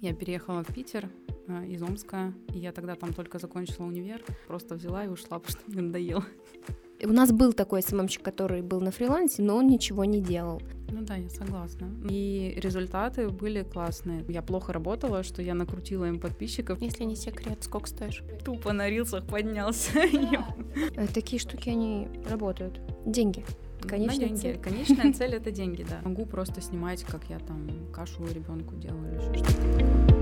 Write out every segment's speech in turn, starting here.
Я переехала в Питер э, из Омска, и я тогда там только закончила универ, просто взяла и ушла, потому что мне надоело. У нас был такой СММщик, который был на фрилансе, но он ничего не делал. Ну да, я согласна. И результаты были классные. Я плохо работала, что я накрутила им подписчиков. Если не секрет, сколько стоишь? Тупо на рилсах поднялся. Э, Такие штуки, они работают. Деньги. Конечная На деньги. цель. Конечная цель это деньги, да. Могу просто снимать, как я там кашу ребенку делаю или еще что-то.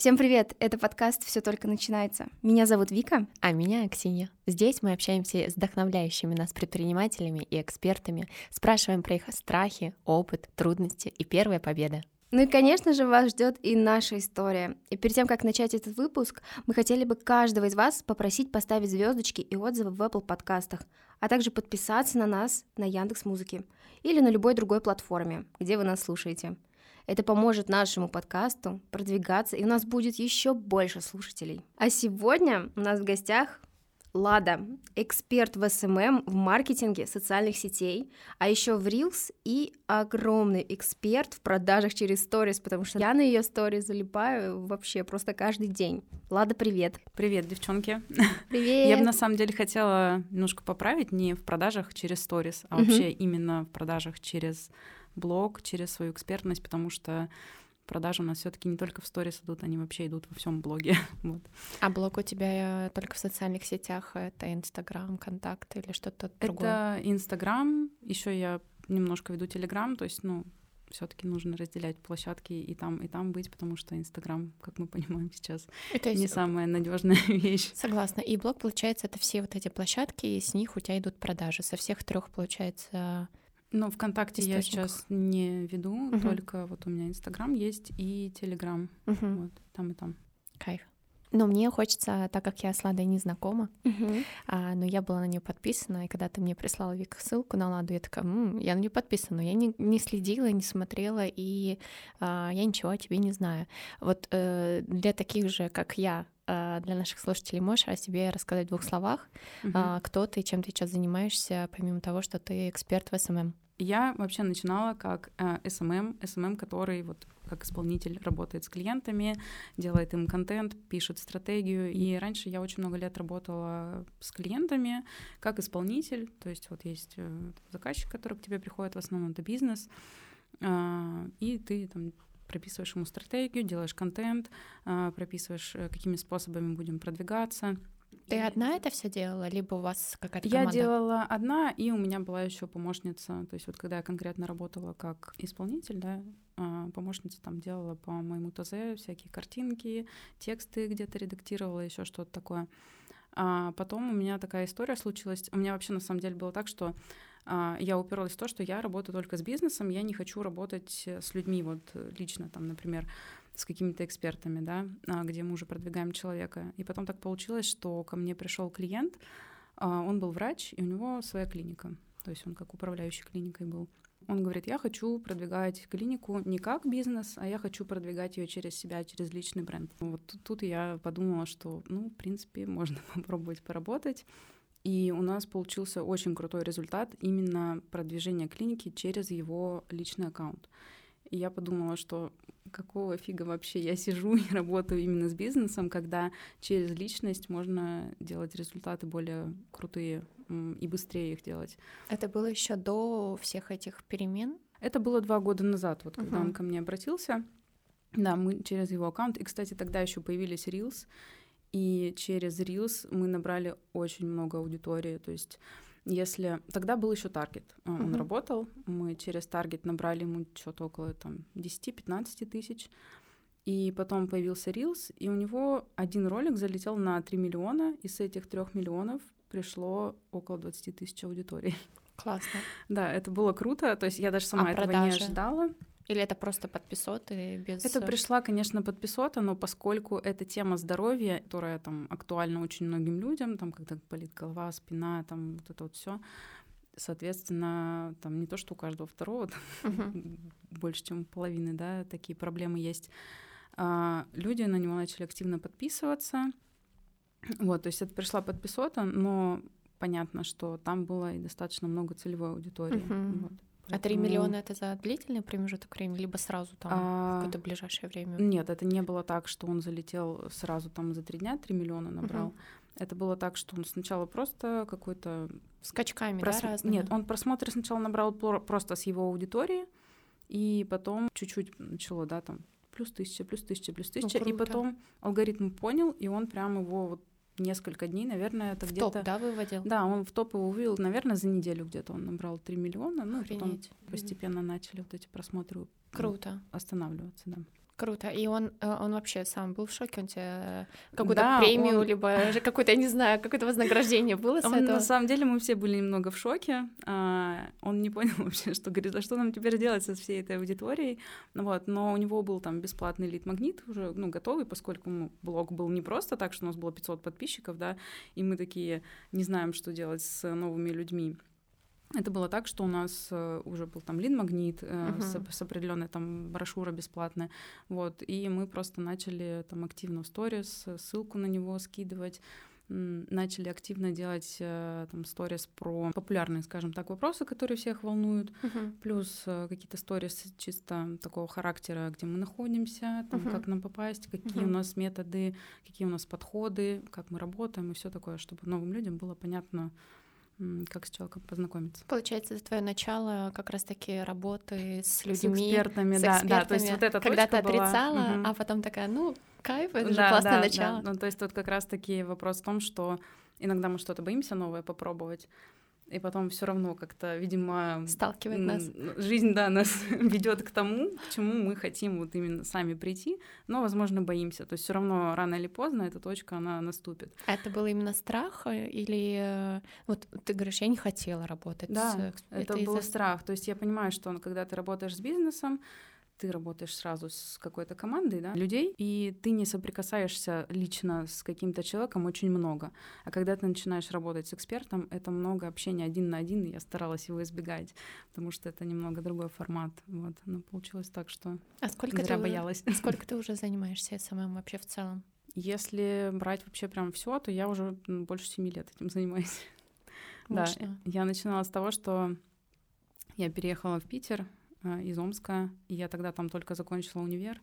Всем привет! Это подкаст «Все только начинается». Меня зовут Вика. А меня Ксения. Здесь мы общаемся с вдохновляющими нас предпринимателями и экспертами, спрашиваем про их страхи, опыт, трудности и первые победы. Ну и, конечно же, вас ждет и наша история. И перед тем, как начать этот выпуск, мы хотели бы каждого из вас попросить поставить звездочки и отзывы в Apple подкастах, а также подписаться на нас на Яндекс Музыке или на любой другой платформе, где вы нас слушаете. Это поможет нашему подкасту продвигаться, и у нас будет еще больше слушателей. А сегодня у нас в гостях Лада, эксперт в SMM, в маркетинге социальных сетей, а еще в Reels и огромный эксперт в продажах через сторис, потому что я на ее сторис залипаю вообще просто каждый день. Лада, привет. Привет, девчонки. Привет. Я бы на самом деле хотела немножко поправить не в продажах через сторис, а вообще именно в продажах через блог, через свою экспертность, потому что продажи у нас все-таки не только в сторис идут, они вообще идут во всем блоге. Вот. А блог у тебя э, только в социальных сетях? Это Инстаграм, Контакт или что-то другое? Это Инстаграм, еще я немножко веду Телеграм, то есть, ну, все-таки нужно разделять площадки и там, и там быть, потому что Инстаграм, как мы понимаем сейчас, И то есть, не самая надежная вещь. Согласна. И блог, получается, это все вот эти площадки, и с них у тебя идут продажи. Со всех трех, получается, Ну, ВКонтакте я Источников. сейчас не веду, Мгм. только вот у меня Инстаграм есть и Телеграм, мгм, вот, там и там. кайф. Но мне хочется, так как я с Ладой не знакома, Мгм. а, но я была на нее подписана, и когда ты мне прислала Вика ссылку на Ладу, я такая, «М, я на нее подписана, но я не, не следила, не смотрела, и а, я ничего о тебе не знаю. Вот э, для таких же, как я, а, для наших слушателей, можешь о себе рассказать в двух словах, а, кто ты, чем ты сейчас занимаешься, помимо того, что ты эксперт в SMM? Я вообще начинала как э, SMM, SMM, который вот как исполнитель работает с клиентами, делает им контент, пишет стратегию. И раньше я очень много лет работала с клиентами как исполнитель, то есть вот есть э, заказчик, который к тебе приходит, в основном это бизнес, а, и ты там прописываешь ему стратегию, делаешь контент, а, прописываешь, э, какими способами будем продвигаться. Ты одна это все делала, либо у вас какая-то Я команда? делала одна, и у меня была еще помощница. То есть вот когда я конкретно работала как исполнитель, да, а, помощница там делала по моему ТЗ всякие картинки, тексты где-то редактировала, еще что-то такое. А потом у меня такая история случилась. У меня вообще на самом деле было так, что а, я уперлась в то, что я работаю только с бизнесом, я не хочу работать с людьми, вот лично там, например, с какими-то экспертами, да, а, где мы уже продвигаем человека. И потом так получилось, что ко мне пришел клиент, а, он был врач, и у него своя клиника, то есть он как управляющий клиникой был. Он говорит, я хочу продвигать клинику не как бизнес, а я хочу продвигать ее через себя, через личный бренд. Вот тут, тут я подумала, что, ну, в принципе, можно попробовать поработать. И у нас получился очень крутой результат именно продвижения клиники через его личный аккаунт. И я подумала, что какого фига вообще я сижу и работаю именно с бизнесом, когда через личность можно делать результаты более крутые и быстрее их делать. Это было еще до всех этих перемен? Это было два года назад, вот когда Мгм. он ко мне обратился. Да, мы через его аккаунт. И, кстати, тогда еще появились Reels. И через Reels мы набрали очень много аудитории. То есть если... Тогда был еще таргет. А, Он Мгм. работал. Мы через таргет набрали ему что-то около там 10-15 тысяч. И потом появился Reels, и у него один ролик залетел на 3 миллиона, и с этих 3 миллионов пришло около 20 тысяч аудитории. Классно. Да, это было круто. То есть я даже сама А этого продажи? не ожидала. Или это просто подписоты без... Это пришла, конечно, подписота, но поскольку это тема здоровья, которая там актуальна очень многим людям, там когда болит голова, спина, там вот это вот все, соответственно, там не то, что у каждого второго, там, Мгм. больше, чем у половины, да, такие проблемы есть. А, люди на него начали активно подписываться. Вот, то есть это пришла подписота, но понятно, что там было и достаточно много целевой аудитории. Мгм. Вот. А 3 Поэтому- миллиона это за длительный промежуток времени, либо сразу там в А, какое-то ближайшее время? Нет, это не было так, что он залетел сразу там за три дня 3 миллиона набрал. Мгм. Это было так, что он сначала просто какой-то... Скачками, прос- да, разными? Нет, он просмотры сначала набрал про- просто с его аудитории, и потом чуть-чуть начало, да, там, плюс тысяча, плюс тысяча, плюс тысяча, и Ну, круто. потом алгоритм понял, и он прям его вот несколько дней, наверное, это где-то... топ, да, выводил? Да, он в топ его вывел, наверное, за неделю где-то он набрал 3 миллиона, ну, потом Охренеть. постепенно начали вот эти просмотры Круто. останавливаться, да. Круто. И он, э, он вообще сам был в шоке, он тебе какую-то Да, премию, он- либо какое-то, я не знаю, какое-то вознаграждение было с Он, этого? на самом деле мы все были немного в шоке. А, он не понял вообще, что говорит, а что нам теперь делать со всей этой аудиторией. Ну Вот, но у него был там бесплатный лид-магнит уже ну, готовый, поскольку ну, блог был не просто так, что у нас было 500 подписчиков, да, и мы такие не знаем, что делать с новыми людьми. Это было так, что у нас э, уже был там лид-магнит э, с, определенной там брошюра бесплатная, вот, и мы просто начали там активно в сторис э, ссылку на него скидывать, начали активно делать там сторис про популярные, скажем так, вопросы, которые всех волнуют, Мгм. плюс какие-то сторис чисто такого характера, где мы находимся, там, Мгм. как нам попасть, какие Мгм. у нас методы, какие у нас подходы, как мы работаем и все такое, чтобы новым людям было понятно, как с человеком познакомиться. Получается, это твое начало как раз-таки работы с С людьми, экспертами, с да, да, то есть экспертами. вот эта Когда ты была, отрицала, мгм. а потом такая, ну, кайф, это же Да, классное да, да. начало. Ну, то есть тут как раз-таки вопрос в том, что иногда мы что-то боимся новое попробовать, и потом все равно как-то, видимо, Сталкивает нас. жизнь, да, нас ведет к тому, к чему мы хотим вот именно сами прийти, но, возможно, боимся. То есть все равно рано или поздно эта точка, она наступит. А это был именно страх э, или э, вот ты говоришь, я не хотела работать Да, с экс- Это, из-за- был страх. То есть я понимаю, что когда ты работаешь с бизнесом, ты работаешь сразу с какой-то командой да, людей, и ты не соприкасаешься лично с каким-то человеком очень много. А когда ты начинаешь работать с экспертом, это много общения один на один, и я старалась его избегать, потому что это немного другой формат. Вот. Но получилось так, что А сколько зря ты, боялась. сколько ты уже занимаешься SMM вообще в целом? Если брать вообще прям все, то я уже больше семи лет этим занимаюсь. Да, я начинала с того, что я переехала в Питер из Омска, и я тогда там только закончила универ.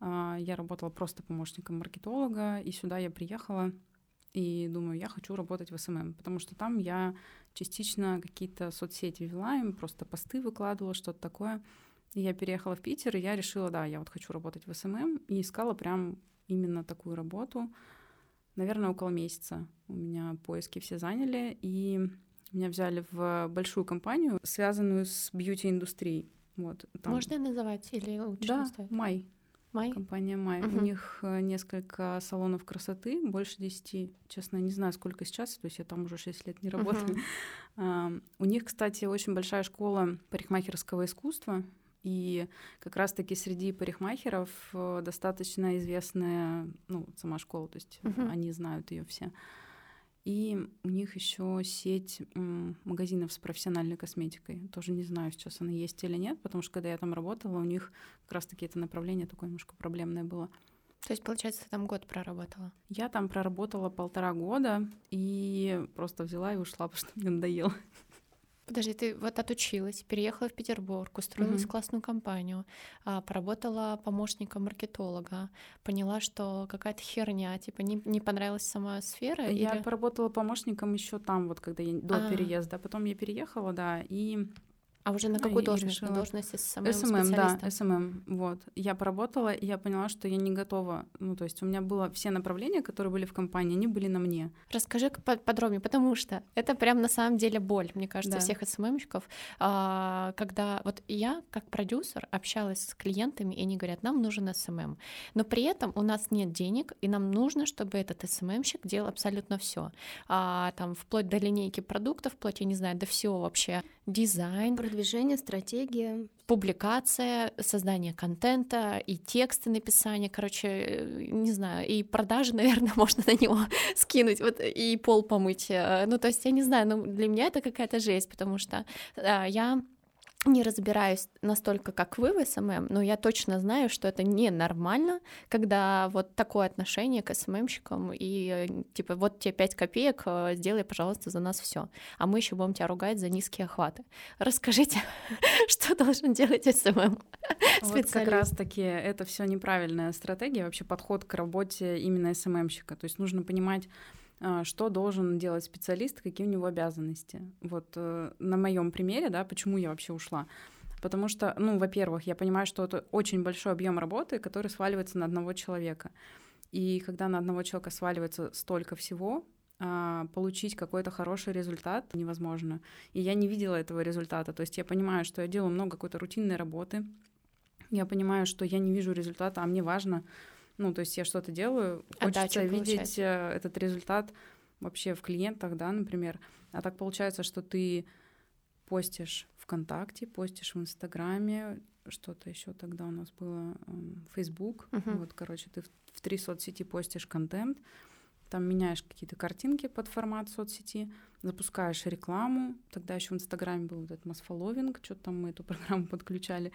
А, Я работала просто помощником маркетолога, и сюда я приехала и думаю, я хочу работать в SMM, потому что там я частично какие-то соцсети вела, им просто посты выкладывала, что-то такое. И я переехала в Питер, и я решила, да, я вот хочу работать в SMM, и искала прям именно такую работу. Наверное, около месяца у меня поиски все заняли, и меня взяли в большую компанию, связанную с бьюти-индустрией. Вот, там- Можно называть или лучше Да, не стоит? Май, Май? компания Май. У Мгм. них э, несколько салонов красоты, больше десяти. Честно, не знаю, сколько сейчас, то есть я там уже 6 лет не работаю. Мгм. А, У них, кстати, очень большая школа парикмахерского искусства, и как раз-таки среди парикмахеров э, достаточно известная, ну, сама школа, то есть Мгм. они знают ее все. И у них еще сеть магазинов с профессиональной косметикой. Тоже не знаю, сейчас она есть или нет, потому что когда я там работала, у них как раз-таки это направление такое немножко проблемное было. То есть, получается, ты там год проработала. Я там проработала полтора года и просто взяла и ушла, потому что мне надоело. Подожди, ты вот отучилась, переехала в Петербург, устроилась Мгм. в классную компанию, а, поработала помощником маркетолога, поняла, что какая-то херня, типа не, не понравилась сама сфера. Я или- поработала помощником еще там, вот когда я до А. переезда. Потом я переехала, да, и А уже на Ну, какую должность? На решила. должность SMM SMM, да? SMM, вот. Я поработала, и я поняла, что я не готова. Ну, то есть у меня было все направления, которые были в компании, они были на мне. Расскажи по- подробнее, потому что это прям на самом деле боль, мне кажется, Да. всех СММщиков, а, когда вот я как продюсер общалась с клиентами, и они говорят, нам нужен SMM, но при этом у нас нет денег, и нам нужно, чтобы этот СММщик делал абсолютно все, там вплоть до линейки продуктов, вплоть, я не знаю, до всего вообще, дизайн, Продвижение, стратегия. публикация, создание контента и тексты написания, короче, э, не знаю, и продажи, наверное, можно на него скинуть, вот и пол помыть. э, Ну, то есть, я не знаю, но для меня это какая-то жесть, потому что э, я не разбираюсь настолько, как вы в SMM, но я точно знаю, что это ненормально, когда вот такое отношение к СММщикам и э, типа вот тебе 5 копеек, э, сделай, пожалуйста, за нас все, а мы еще будем тебя ругать за низкие охваты. Расскажите, что должен делать SMM? Вот как раз таки это все неправильная стратегия, вообще подход к работе именно СММщика. То есть нужно понимать, что должен делать специалист, какие у него обязанности. Вот э, на моем примере, да, почему я вообще ушла. Потому что, ну, во-первых, я понимаю, что это очень большой объем работы, который сваливается на одного человека. И когда на одного человека сваливается столько всего, а, получить какой-то хороший результат невозможно. И я не видела этого результата. То есть я понимаю, что я делаю много какой-то рутинной работы. Я понимаю, что я не вижу результата, а мне важно ну, то есть я что-то делаю, хочется Отдачу видеть получать. Э, этот результат вообще в клиентах, да, например. А так получается, что ты постишь ВКонтакте, постишь в Инстаграме, что-то еще тогда у нас было, Facebook. Uh-huh. Вот, короче, ты в, в три соцсети постишь контент, там меняешь какие-то картинки под формат соцсети, запускаешь рекламу. Тогда еще в Инстаграме был вот этот масфоловинг, что-то там мы эту программу подключали.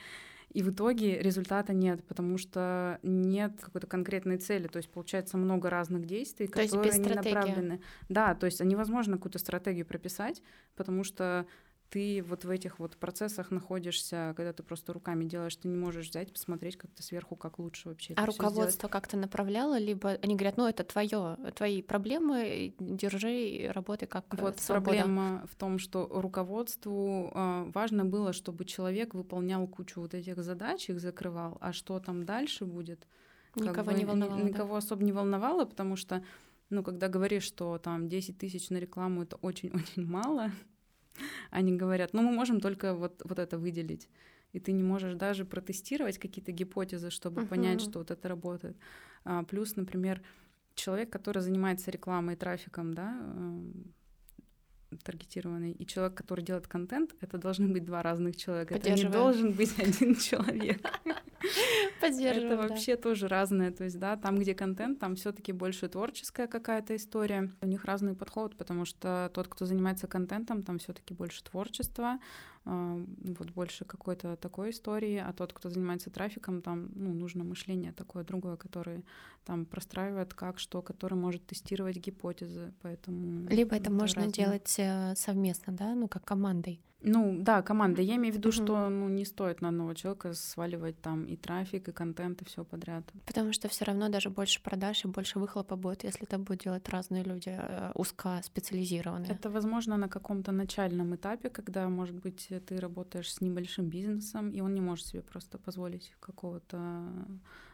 И в итоге результата нет, потому что нет какой-то конкретной цели. То есть получается много разных действий, то которые не направлены. Да, то есть невозможно какую-то стратегию прописать, потому что ты вот в этих вот процессах находишься, когда ты просто руками делаешь, ты не можешь взять, посмотреть как-то сверху, как лучше вообще. А руководство как-то направляло, либо они говорят, ну это твое, твои проблемы, держи, работай как Вот свобода. проблема в том, что руководству э, важно было, чтобы человек выполнял кучу вот этих задач, их закрывал, а что там дальше будет? Никого бы, не волновало. Никого да? особо не волновало, потому что ну, когда говоришь, что там 10 тысяч на рекламу это очень-очень мало, они говорят, ну мы можем только вот, вот это выделить. И ты не можешь даже протестировать какие-то гипотезы, чтобы uh-huh. понять, что вот это работает. А, плюс, например, человек, который занимается рекламой и трафиком, да, эм, таргетированный, и человек, который делает контент, это должны быть два разных человека. Это не должен быть один человек. Это вообще тоже разное. То есть, да, там, где контент, там все таки больше творческая какая-то история. У них разный подход, потому что тот, кто занимается контентом, там все таки больше творчества, вот больше какой-то такой истории, а тот, кто занимается трафиком, там, ну, нужно мышление такое другое, которое там простраивает как, что, который может тестировать гипотезы, поэтому... Либо это, это можно разное. делать э, совместно, да, ну, как командой. Ну, да, команда. Я имею в виду, mm-hmm. что ну, не стоит на одного человека сваливать там и трафик, и контент, и все подряд. Потому что все равно даже больше продаж и больше выхлопа будет, если это будут делать разные люди, э, узкоспециализированные. Это возможно на каком-то начальном этапе, когда, может быть, ты работаешь с небольшим бизнесом, и он не может себе просто позволить какого-то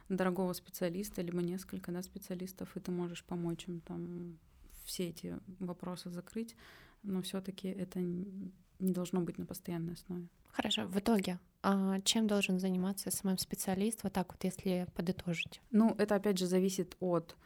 дорогого специалиста, либо несколько да, специалистов, и ты можешь помочь им там все эти вопросы закрыть, но все-таки это не должно быть на постоянной основе. Хорошо, в итоге, а чем должен заниматься SMM-специалист, вот так вот, если подытожить? Ну, это опять же зависит от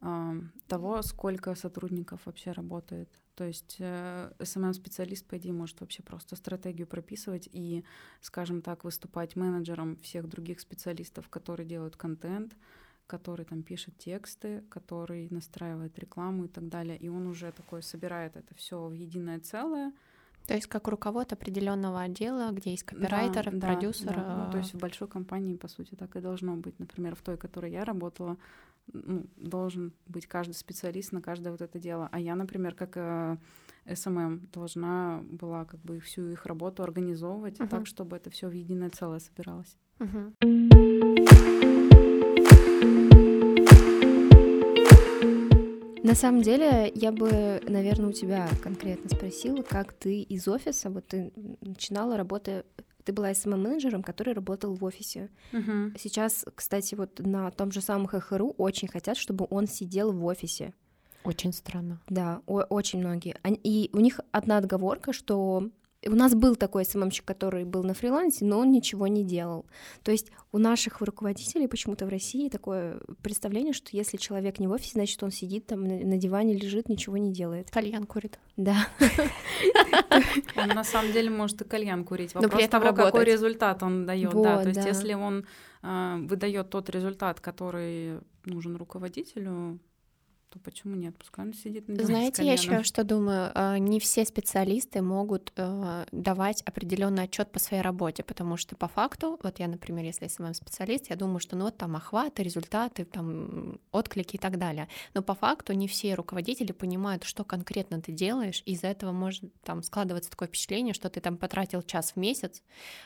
э, того, сколько сотрудников вообще работает. То есть э, SMM-специалист, по идее, может вообще просто стратегию прописывать и, скажем так, выступать менеджером всех других специалистов, которые делают контент, который там пишет тексты, который настраивает рекламу и так далее. И он уже такой собирает это все в единое целое, то есть как руководитель определенного отдела, где есть копирайтер, да, продюсер. Да, да. Ну, то есть в большой компании, по сути, так и должно быть. Например, в той, в которой я работала, ну, должен быть каждый специалист на каждое вот это дело. А я, например, как э, SMM должна была как бы всю их работу организовывать uh-huh. так, чтобы это все в единое целое собиралось. Uh-huh. На самом деле, я бы, наверное, у тебя конкретно спросила, как ты из офиса, вот ты начинала работать ты была SMM-менеджером, который работал в офисе. Uh-huh. Сейчас, кстати, вот на том же самом ХХРУ очень хотят, чтобы он сидел в офисе. Очень странно. Да, о- очень многие. И у них одна отговорка, что у нас был такой СММщик, который был на фрилансе, но он ничего не делал. То есть у наших руководителей почему-то в России такое представление, что если человек не в офисе, значит, он сидит там на диване, лежит, ничего не делает. Кальян курит. Да. Он на самом деле может и кальян курить. Вопрос того, какой результат он дает. Да, то есть если он а, выдает тот результат, который нужен руководителю, то почему нет? Пускай он сидит на Знаете, я еще что думаю? А, не все специалисты могут э, давать определенный отчет по своей работе, потому что по факту, вот я, например, если я сам специалист, я думаю, что ну вот там охваты, результаты, там отклики и так далее. Но по факту не все руководители понимают, что конкретно ты делаешь, и из-за этого может там складываться такое впечатление, что ты там потратил час в месяц,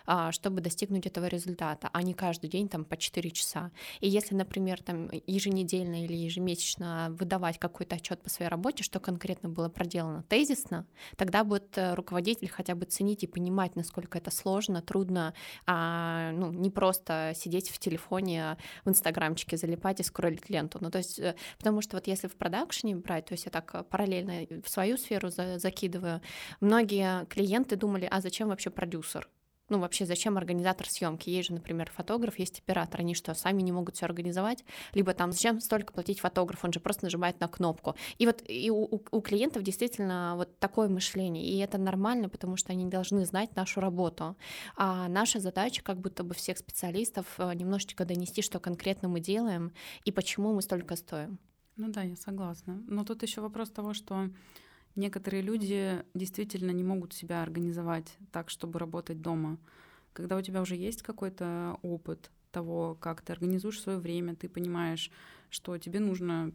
а, чтобы достигнуть этого результата, а не каждый день там по 4 часа. И если, например, там еженедельно или ежемесячно выдавать давать какой-то отчет по своей работе, что конкретно было проделано тезисно, тогда будет э, руководитель хотя бы ценить и понимать, насколько это сложно, трудно, а, ну, не просто сидеть в телефоне, в инстаграмчике залипать и скроллить ленту. Ну, то есть, э, потому что вот если в продакшене брать, то есть я так э, параллельно в свою сферу за, закидываю, многие клиенты думали, а зачем вообще продюсер? Ну вообще зачем организатор съемки? Есть же, например, фотограф, есть оператор, они что, сами не могут все организовать? Либо там зачем столько платить фотографу, он же просто нажимает на кнопку. И вот и у, у клиентов действительно вот такое мышление, и это нормально, потому что они должны знать нашу работу. А наша задача, как будто бы всех специалистов, э, немножечко донести, что конкретно мы делаем и почему мы столько стоим. Ну да, я согласна. Но тут еще вопрос того, что Некоторые люди действительно не могут себя организовать так, чтобы работать дома. Когда у тебя уже есть какой-то опыт того, как ты организуешь свое время, ты понимаешь, что тебе нужно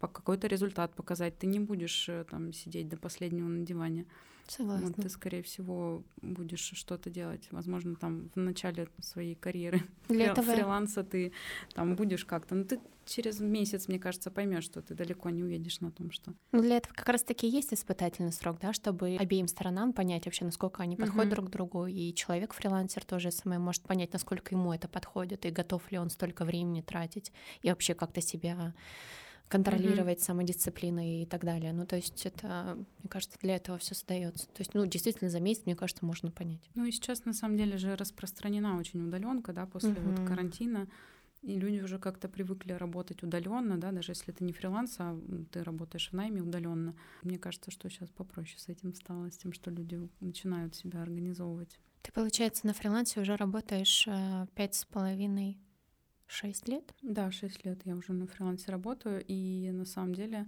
какой-то результат показать, ты не будешь э, там сидеть до последнего на диване. Согласна. Вот ты, скорее всего, будешь что-то делать. Возможно, там в начале своей карьеры Для этого... фриланса ты там будешь как-то. Но ты через месяц, мне кажется, поймешь, что ты далеко не увидишь на том, что. Ну, для этого как раз-таки есть испытательный срок, да, чтобы обеим сторонам понять вообще, насколько они подходят uh-huh. друг к другу. И человек-фрилансер тоже самое может понять, насколько ему это подходит, и готов ли он столько времени тратить, и вообще как-то себя контролировать mm-hmm. самодисциплиной и так далее. Ну, то есть это, мне кажется, для этого все создается. То есть, ну, действительно, за месяц, мне кажется, можно понять. Ну и сейчас, на самом деле, же распространена очень удаленка, да, после mm-hmm. вот карантина. И люди уже как-то привыкли работать удаленно, да, даже если ты не фриланс, а ты работаешь в найме удаленно. Мне кажется, что сейчас попроще с этим стало, с тем, что люди начинают себя организовывать. Ты, получается, на фрилансе уже работаешь э, пять с половиной Шесть лет? Да, шесть лет я уже на фрилансе работаю, и на самом деле,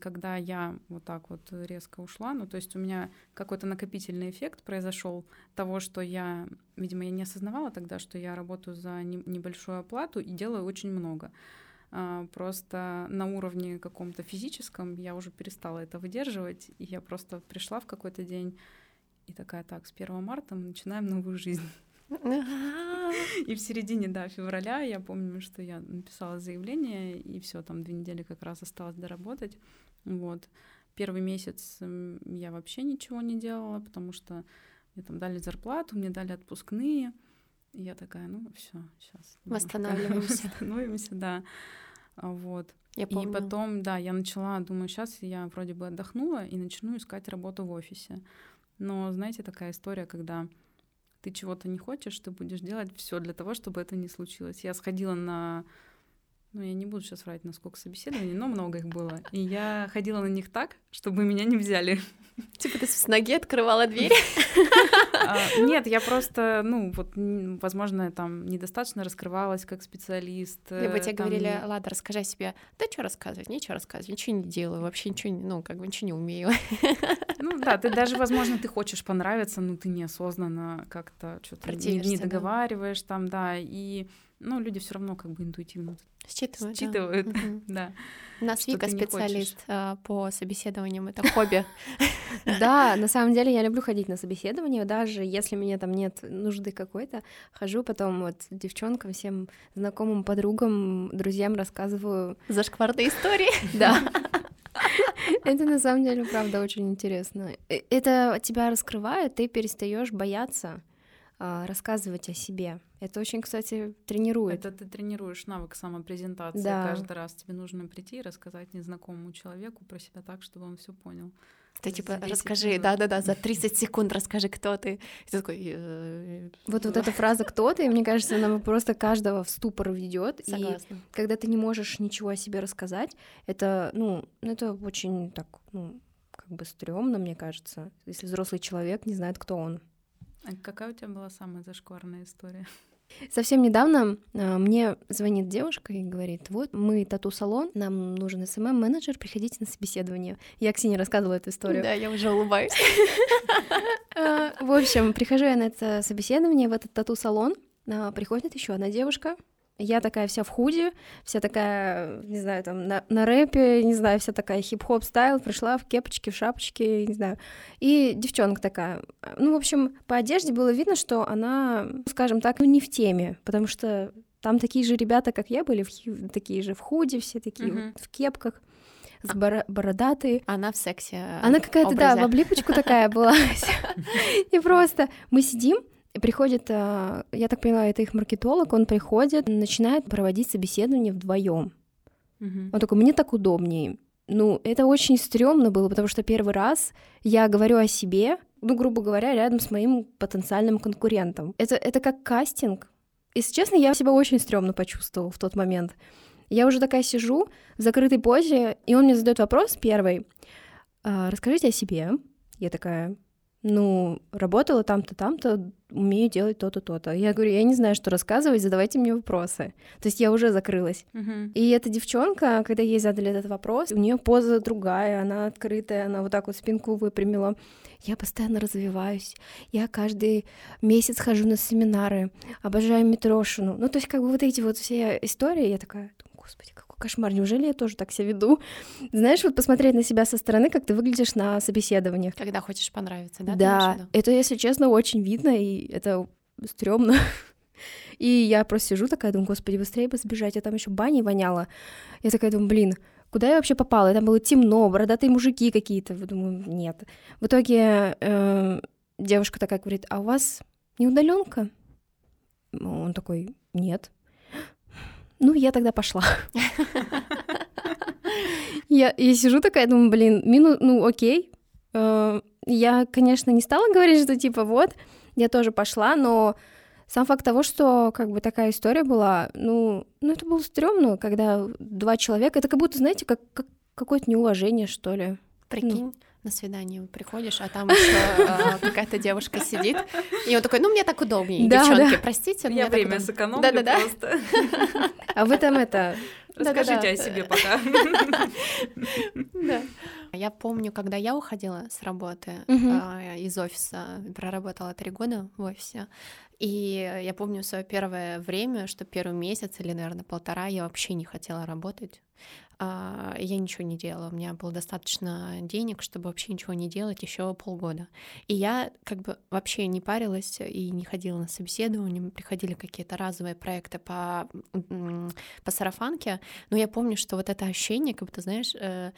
когда я вот так вот резко ушла, ну то есть у меня какой-то накопительный эффект произошел того, что я, видимо, я не осознавала тогда, что я работаю за небольшую оплату и делаю очень много. А, просто на уровне каком-то физическом я уже перестала это выдерживать, и я просто пришла в какой-то день и такая, так, с 1 марта мы начинаем новую жизнь. И в середине, да, февраля я помню, что я написала заявление, и все, там две недели как раз осталось доработать. Вот. Первый месяц я вообще ничего не делала, потому что мне там дали зарплату, мне дали отпускные. И я такая, ну все, сейчас. Восстанавливаемся. Восстановимся, да. Вот. Я помню. И потом, да, я начала, думаю, сейчас я вроде бы отдохнула и начну искать работу в офисе. Но, знаете, такая история, когда ты чего-то не хочешь, ты будешь делать все для того, чтобы это не случилось. Я сходила на ну, я не буду сейчас врать, насколько собеседований, но много их было. И я ходила на них так, чтобы меня не взяли. Типа ты с ноги открывала дверь? А, нет, я просто, ну, вот, возможно, там недостаточно раскрывалась как специалист. Либо тебе говорили, ладно, расскажи о себе. Да что рассказывать, ничего рассказывать, ничего не делаю, вообще ничего, ну, как бы ничего не умею. Ну да, ты даже, возможно, ты хочешь понравиться, но ты неосознанно как-то что-то не договариваешь там, да, и ну, люди все равно как бы интуитивно считывают. Считывают, да. У нас Вика специалист а, по собеседованиям, это хобби. Да, на самом деле я люблю ходить на собеседование, даже если меня там нет нужды какой-то, хожу потом вот девчонкам, всем знакомым, подругам, друзьям рассказываю. Зашкварные истории. Да. Это на самом деле, правда, очень интересно. Э, это тебя раскрывает, ты перестаешь бояться рассказывать о себе. Это очень, кстати, тренирует. Это ты тренируешь навык самопрезентации. Да. Каждый раз тебе нужно прийти и рассказать незнакомому человеку про себя так, чтобы он все понял. Ты типа расскажи, да-да-да, за 30 секунд расскажи, кто ты. И ты такой... «Э, вот, вот эта фраза «кто ты», мне кажется, она просто каждого в ступор ведет. И когда ты не можешь ничего о себе рассказать, это, ну, это очень так, ну, как бы стрёмно, мне кажется, если взрослый человек не знает, кто он. А какая у тебя была самая зашкварная история? Совсем недавно а, мне звонит девушка и говорит, вот мы тату-салон, нам нужен SMM-менеджер, приходите на собеседование. Я Ксении рассказывала эту историю. Да, я уже улыбаюсь. А, в общем, прихожу я на это собеседование, в этот тату-салон, приходит еще одна девушка, я такая вся в худи, вся такая, не знаю, там, на, на рэпе, не знаю, вся такая хип-хоп style, пришла в кепочке, в шапочке, не знаю. И девчонка такая. Ну, в общем, по одежде было видно, что она, скажем так, ну, не в теме, потому что там такие же ребята, как я, были в, такие же в худи, все такие uh-huh. вот в кепках с боро- бородатые. Она в сексе. Она какая-то, да, в облипочку такая была. И просто мы сидим, приходит, а, я так поняла, это их маркетолог, он приходит, начинает проводить собеседование вдвоем. Угу. Он такой, мне так удобнее. Ну, это очень стрёмно было, потому что первый раз я говорю о себе, ну, грубо говоря, рядом с моим потенциальным конкурентом. Это, это как кастинг. Если честно, я себя очень стрёмно почувствовала в тот момент. Я уже такая сижу в закрытой позе, и он мне задает вопрос первый. «А, расскажите о себе. Я такая, ну, работала там-то, там-то, умею делать то-то, то-то. Я говорю, я не знаю, что рассказывать, задавайте мне вопросы. То есть я уже закрылась. Uh-huh. И эта девчонка, когда ей задали этот вопрос, у нее поза другая, она открытая, она вот так вот спинку выпрямила. Я постоянно развиваюсь. Я каждый месяц хожу на семинары, обожаю Митрошину. Ну, то есть как бы вот эти вот все истории, я такая, господи, как кошмар, неужели я тоже так себя веду? Знаешь, вот посмотреть на себя со стороны, как ты выглядишь на собеседованиях. Когда хочешь понравиться, да? Да, это, если честно, очень видно, и это стрёмно. И я просто сижу такая, думаю, господи, быстрее бы сбежать, а там еще баней воняло. Я такая думаю, блин, куда я вообще попала? И там было темно, бородатые мужики какие-то. Думаю, нет. В итоге э, девушка такая говорит, а у вас не удаленка? Он такой, нет. Ну, я тогда пошла. Я, я сижу такая, думаю, блин, мину, ну окей. Э, я, конечно, не стала говорить, что типа вот, я тоже пошла, но сам факт того, что как бы такая история была, ну, ну это было стрёмно, когда два человека, это как будто, знаете, как, как какое-то неуважение, что ли. Прикинь. Ну на свидание приходишь, а там еще а, какая-то девушка сидит, и он такой, ну мне так удобнее, да, девчонки, да. простите, я время сэкономлю да, да, просто. А в этом это Расскажите о себе пока. Да. Я помню, когда я уходила с работы а, из офиса, проработала три года в офисе, и я помню свое первое время, что первый месяц или, наверное, полтора я вообще не хотела работать. А, я ничего не делала. У меня было достаточно денег, чтобы вообще ничего не делать еще полгода. И я как бы вообще не парилась и не ходила на собеседование. Приходили какие-то разовые проекты по, по сарафанке. Но я помню, что вот это ощущение, как будто, знаешь, э,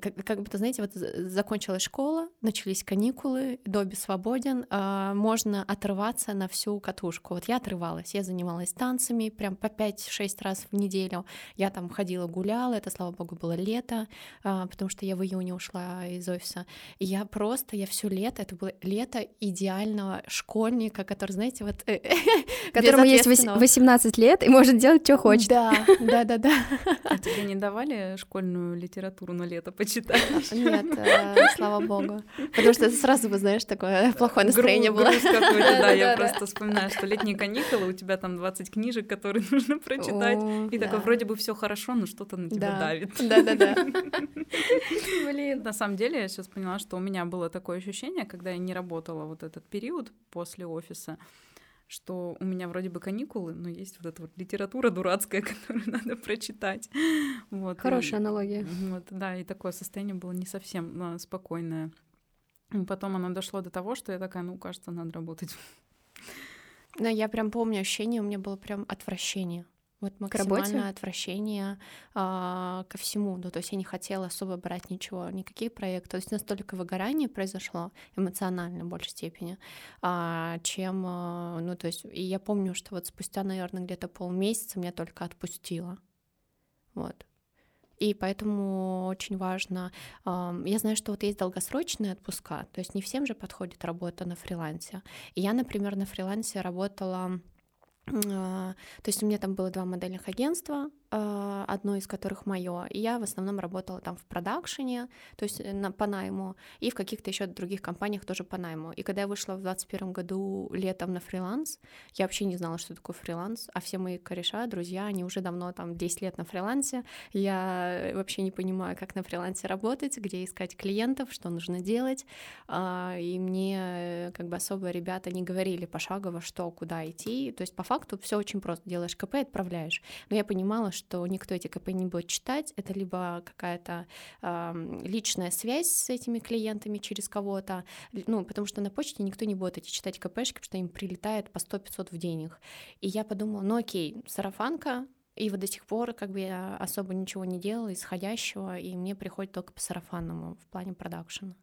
как, как будто, знаете, вот закончилась школа, начались каникулы, Добби свободен, э, можно отрываться на всю катушку. Вот я отрывалась, я занималась танцами прям по 5-6 раз в неделю. Я там ходила, гуляла, это, слава богу, было лето, э, потому что я в июне ушла из офиса. И я просто, я все лето, это было лето идеального школьника, который, знаете, вот... Которому есть 18 лет и может делать, что хочет. Да, да, да, да. А тебе не давали школьную литературу на лето почитаешь? Нет, э, слава богу. Потому что сразу бы, знаешь, такое плохое настроение было. Да, я просто вспоминаю, что летние каникулы, у тебя там 20 книжек, которые нужно прочитать, и такое вроде бы все хорошо, но что-то на тебя давит. Да-да-да. Блин. На самом деле, я сейчас поняла, что у меня было такое ощущение, когда я не работала вот этот период после офиса, что у меня вроде бы каникулы, но есть вот эта вот литература дурацкая, которую надо прочитать. Вот, Хорошая и, аналогия. Вот, да, и такое состояние было не совсем а, спокойное. И потом оно дошло до того, что я такая, ну, кажется, надо работать. Но я прям помню ощущение, у меня было прям отвращение. Вот максимальное отвращение а, ко всему. Ну, то есть я не хотела особо брать ничего, никакие проекты. То есть настолько выгорание произошло эмоционально в большей степени, а, чем, а, ну, то есть, и я помню, что вот спустя, наверное, где-то полмесяца меня только отпустило. Вот. И поэтому очень важно, я знаю, что вот есть долгосрочные отпуска, то есть не всем же подходит работа на фрилансе. И я, например, на фрилансе работала то есть у меня там было два модельных агентства, одно из которых мое. Я в основном работала там в продакшене, то есть на, по найму, и в каких-то еще других компаниях тоже по найму. И когда я вышла в 2021 году летом на фриланс, я вообще не знала, что такое фриланс, а все мои кореша, друзья, они уже давно там 10 лет на фрилансе. Я вообще не понимаю, как на фрилансе работать, где искать клиентов, что нужно делать. А, и мне как бы особо ребята не говорили пошагово, что, куда идти. То есть по факту все очень просто. Делаешь КП и отправляешь. Но я понимала, что никто эти КП не будет читать. Это либо какая-то э, личная связь с этими клиентами через кого-то, ну, потому что на почте никто не будет эти читать КПшки, потому что им прилетает по 100-500 в день. И я подумала, ну окей, сарафанка, и вот до сих пор как бы я особо ничего не делала исходящего, и мне приходит только по сарафанному в плане продакшена.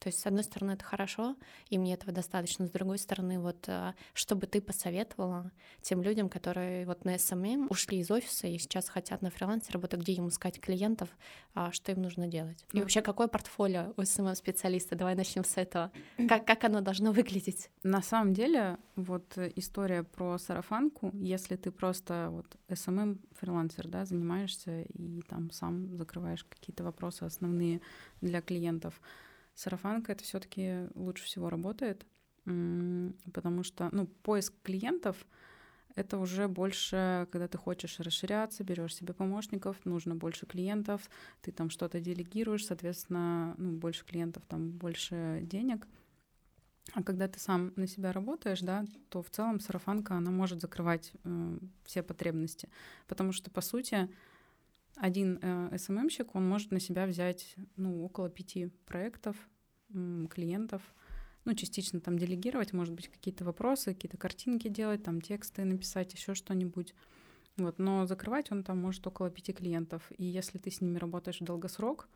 То есть, с одной стороны, это хорошо, и мне этого достаточно. С другой стороны, вот э, что бы ты посоветовала тем людям, которые вот на SMM ушли из офиса и сейчас хотят на фрилансе работать, где им искать клиентов, а что им нужно делать? И вообще, какое портфолио у SMM-специалиста? Давай начнем с этого. Как, как оно должно выглядеть? На самом деле, вот история про сарафанку, если ты просто вот SMM-фрилансер, да, занимаешься и там сам закрываешь какие-то вопросы основные для клиентов, Сарафанка это все-таки лучше всего работает, потому что, ну, поиск клиентов это уже больше, когда ты хочешь расширяться, берешь себе помощников, нужно больше клиентов, ты там что-то делегируешь, соответственно, ну, больше клиентов, там больше денег. А когда ты сам на себя работаешь, да, то в целом сарафанка, она может закрывать э, все потребности. Потому что, по сути, один э, СММщик, он может на себя взять ну, около пяти проектов, клиентов, ну, частично там делегировать, может быть, какие-то вопросы, какие-то картинки делать, там тексты написать, еще что-нибудь. Вот, но закрывать он там может около пяти клиентов. И если ты с ними работаешь в долгосрок,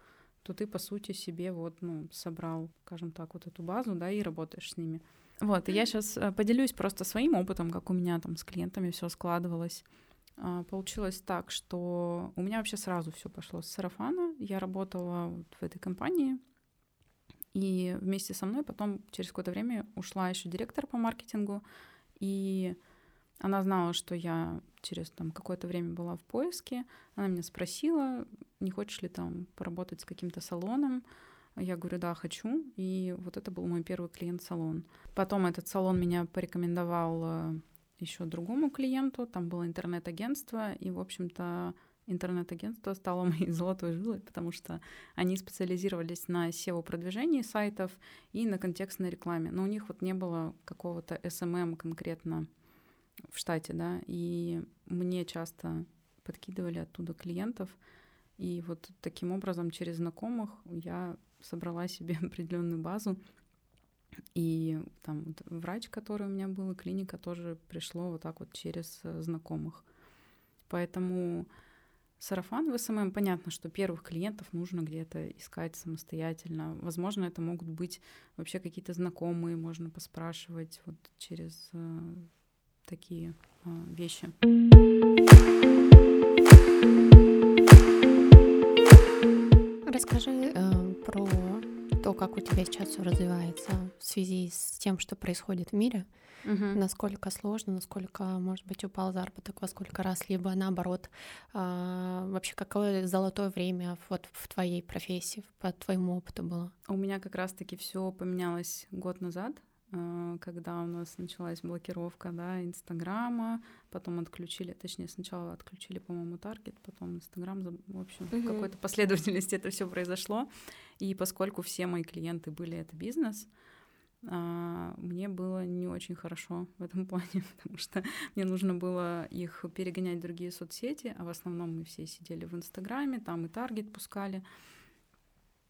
то ты, по сути, себе вот, ну, собрал, скажем так, вот эту базу, да, и работаешь с ними. Вот, и я сейчас э, поделюсь просто своим опытом, как у меня там с клиентами все складывалось. А, получилось так, что у меня вообще сразу все пошло с сарафана. Я работала вот в этой компании, и вместе со мной потом через какое-то время ушла еще директор по маркетингу, и она знала, что я через там какое-то время была в поиске. Она меня спросила, не хочешь ли там поработать с каким-то салоном. Я говорю, да, хочу. И вот это был мой первый клиент-салон. Потом этот салон меня порекомендовал э, еще другому клиенту, там было интернет-агентство, и, в общем-то, интернет-агентство стало моей золотой жилой, потому что они специализировались на SEO-продвижении сайтов и на контекстной рекламе. Но у них вот не было какого-то SMM конкретно в штате, да, и мне часто подкидывали оттуда клиентов, и вот таким образом через знакомых я собрала себе определенную базу, и там вот врач, который у меня был, и клиника тоже пришло вот так вот через знакомых. Поэтому сарафан в SMM, понятно, что первых клиентов нужно где-то искать самостоятельно. Возможно, это могут быть вообще какие-то знакомые, можно поспрашивать вот через э, такие э, вещи. Расскажи э, про то, как у тебя сейчас все развивается в связи с тем, что происходит в мире, угу. насколько сложно, насколько, может быть, упал заработок во сколько раз, либо наоборот, а, вообще какое золотое время вот в твоей профессии, по твоему опыту было? У меня как раз-таки все поменялось год назад. Э, когда у нас началась блокировка да, Инстаграма, потом отключили, точнее, сначала отключили, по-моему, Таргет, потом Инстаграм, в общем, в какой-то последовательности это все произошло. И поскольку все мои клиенты были это бизнес, а, мне было не очень хорошо в этом плане, потому что мне нужно было их перегонять в другие соцсети, а в основном мы все сидели в Инстаграме, там и Таргет пускали.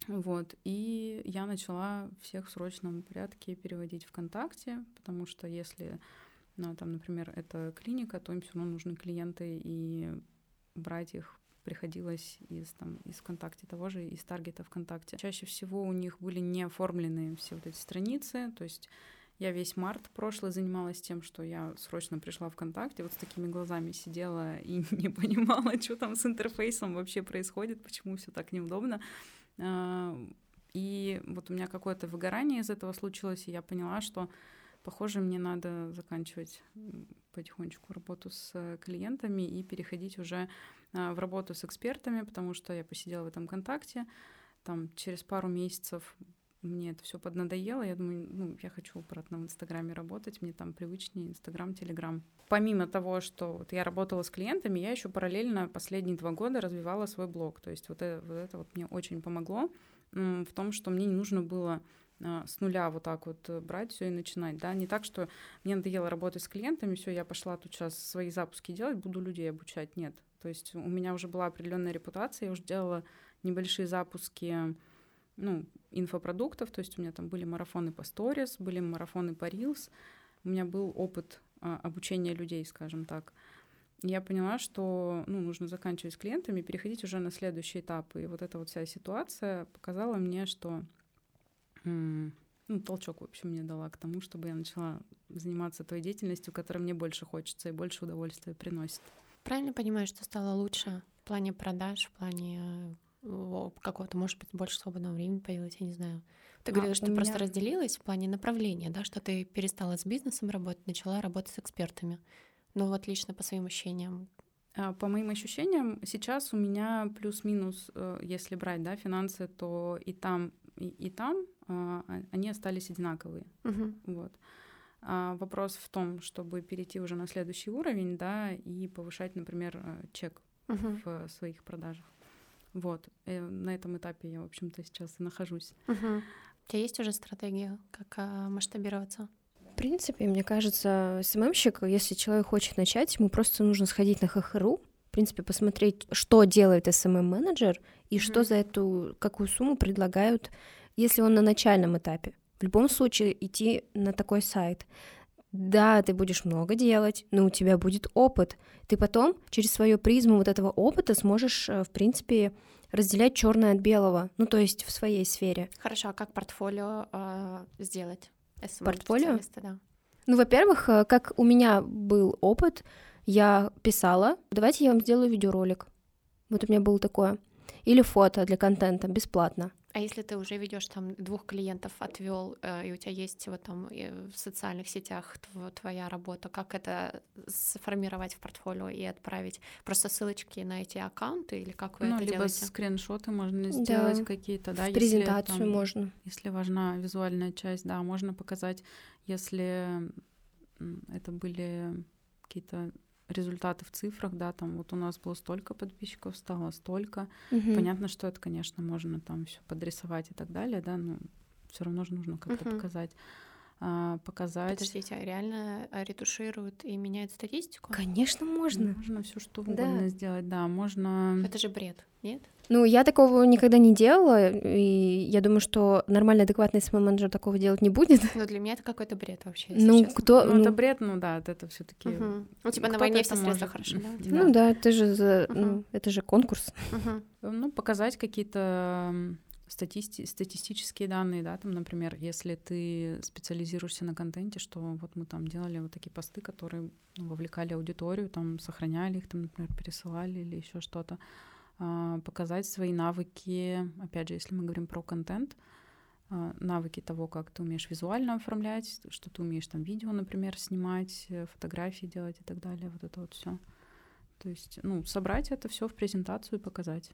Вот, и я начала всех в срочном порядке переводить ВКонтакте, потому что если, ну, там, например, это клиника, то им все равно нужны клиенты, и брать их приходилось из, там, из ВКонтакте того же, из таргета ВКонтакте. Чаще всего у них были не оформлены все вот эти страницы, то есть я весь март прошлый занималась тем, что я срочно пришла ВКонтакте, вот с такими глазами сидела и не понимала, что там с интерфейсом вообще происходит, почему все так неудобно. А, и вот у меня какое-то выгорание из этого случилось, и я поняла, что, похоже, мне надо заканчивать потихонечку работу с клиентами и переходить уже в работу с экспертами, потому что я посидела в этом контакте. Там через пару месяцев мне это все поднадоело. Я думаю, ну, я хочу обратно в Инстаграме работать, мне там привычнее Инстаграм, Телеграм. Помимо того, что вот я работала с клиентами, я еще параллельно последние два года развивала свой блог. То есть вот это вот, это вот мне очень помогло в том, что мне не нужно было а, с нуля вот так вот э, брать все и начинать, да, не так, что мне надоело работать с клиентами, все, я пошла тут сейчас свои запуски делать, буду людей обучать, нет, то есть у меня уже была определенная репутация, я уже делала небольшие запуски, ну, инфопродуктов, то есть у меня там были марафоны по сторис, были марафоны по Reels, у меня был опыт а, обучения людей, скажем так. Я поняла, что ну, нужно заканчивать с клиентами, переходить уже на следующий этап. И вот эта вот вся ситуация показала мне, что ну, толчок, в общем, мне дала к тому, чтобы я начала заниматься той деятельностью, которая мне больше хочется и больше удовольствия приносит. Правильно понимаю, что стало лучше в плане продаж, в плане какого-то, может быть, больше свободного времени появилось, я не знаю. Ты а, говорила, что меня... просто разделилась в плане направления, да, что ты перестала с бизнесом работать, начала работать с экспертами. Но вот лично по своим ощущениям. А, по моим ощущениям, сейчас у меня плюс-минус, э, если брать, да, финансы, то и там, и, и там а, а, они остались одинаковые. Угу. Вот. А вопрос в том, чтобы перейти уже на следующий уровень, да, и повышать, например, э, чек угу. в своих продажах. Вот. И э, на этом этапе я, в общем-то, сейчас и нахожусь. Угу. У тебя есть уже стратегия, как а, масштабироваться? В принципе, мне кажется, СММщик, если человек хочет начать, ему просто нужно сходить на ХХРУ, в принципе, посмотреть, что делает СММ-менеджер и mm что за эту, какую сумму предлагают, если он на начальном этапе. В любом случае идти на такой сайт. Да, ты будешь много делать, но у тебя будет опыт. Ты потом через свою призму вот этого опыта сможешь, э, в принципе, разделять черное от белого, ну то есть в своей сфере. Хорошо, а как портфолио э, сделать? SMM портфолио? Да. Ну, во-первых, э, как у меня был опыт, я писала, давайте я вам сделаю видеоролик. Вот у меня было такое. Или фото для контента бесплатно. А если ты уже ведешь там двух клиентов, отвел, э, и у тебя есть вот там в социальных сетях твоя работа, как это сформировать в портфолио и отправить? Просто ссылочки на эти аккаунты или как вы ну, это либо делаете? скриншоты можно сделать да. какие-то, да. В презентацию если, там, можно. Если важна визуальная часть, да, можно показать, если это были какие-то результаты в цифрах, да, там вот у нас было столько подписчиков, стало столько. Угу. Понятно, что это, конечно, можно там все подрисовать и так далее, да, но все равно же нужно как-то угу. показать. А, показать. Подождите, а реально ретушируют и меняют статистику? Конечно, можно. Можно все что угодно да. сделать, да, можно. Это же бред, нет? Ну, я такого никогда не делала, и я думаю, что нормальный, адекватный СММ-менеджер такого делать не будет. Но для меня это какой-то бред вообще, Ну, честно. кто... Ну, ну, это бред, ну да, это все таки угу. Ну, типа на войне все средства хорошо, да? Ну да, это же, за... угу. ну, это же конкурс. Угу. Ну, показать какие-то статисти статистические данные, да, там, например, если ты специализируешься на контенте, что вот мы там делали вот такие посты, которые ну, вовлекали аудиторию, там, сохраняли их, там, например, пересылали или еще что-то, показать свои навыки, опять же, если мы говорим про контент, а, навыки того, как ты умеешь визуально оформлять, что ты умеешь там видео, например, снимать, э, фотографии делать и так далее, вот это вот все. То есть, ну, собрать это все в презентацию и показать.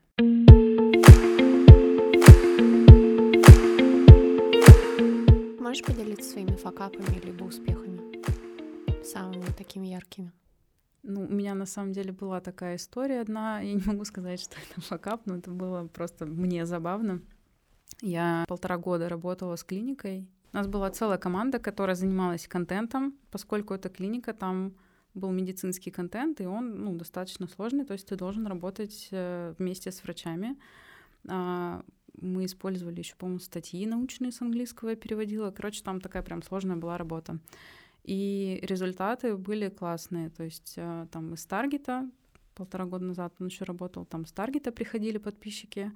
Можешь поделиться своими факапами либо успехами? Самыми такими яркими. Ну, у меня на самом деле была такая история одна. Я не могу сказать, что это факап, но это было просто мне забавно. Я полтора года работала с клиникой. У нас была целая команда, которая занималась контентом, поскольку эта клиника, там был медицинский контент, и он ну, достаточно сложный, то есть ты должен работать э, вместе с врачами. А, мы использовали еще, по-моему, статьи научные с английского я переводила. Короче, там такая прям сложная была работа. И результаты были классные. То есть э, там из Таргета, полтора года назад он еще работал, там с Таргета приходили подписчики,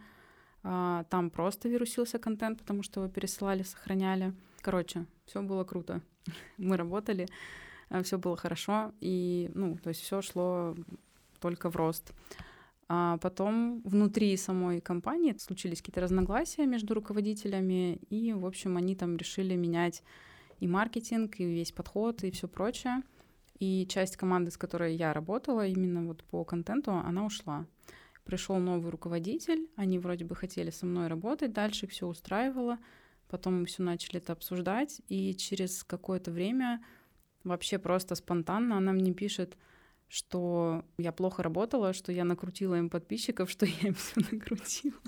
а, там просто вирусился контент, потому что его пересылали, сохраняли. Короче, все было круто. Мы работали, э, все было хорошо, и, ну, то есть все шло только в рост. А потом внутри самой компании случились какие-то разногласия между руководителями, и, в общем, они там решили менять и маркетинг, и весь подход, и все прочее. И часть команды, с которой я работала, именно вот по контенту, она ушла. Пришел новый руководитель, они вроде бы хотели со мной работать, дальше все устраивало. Потом мы все начали это обсуждать, и через какое-то время вообще просто спонтанно она мне пишет, что я плохо работала, что я накрутила им подписчиков, что я им все накрутила.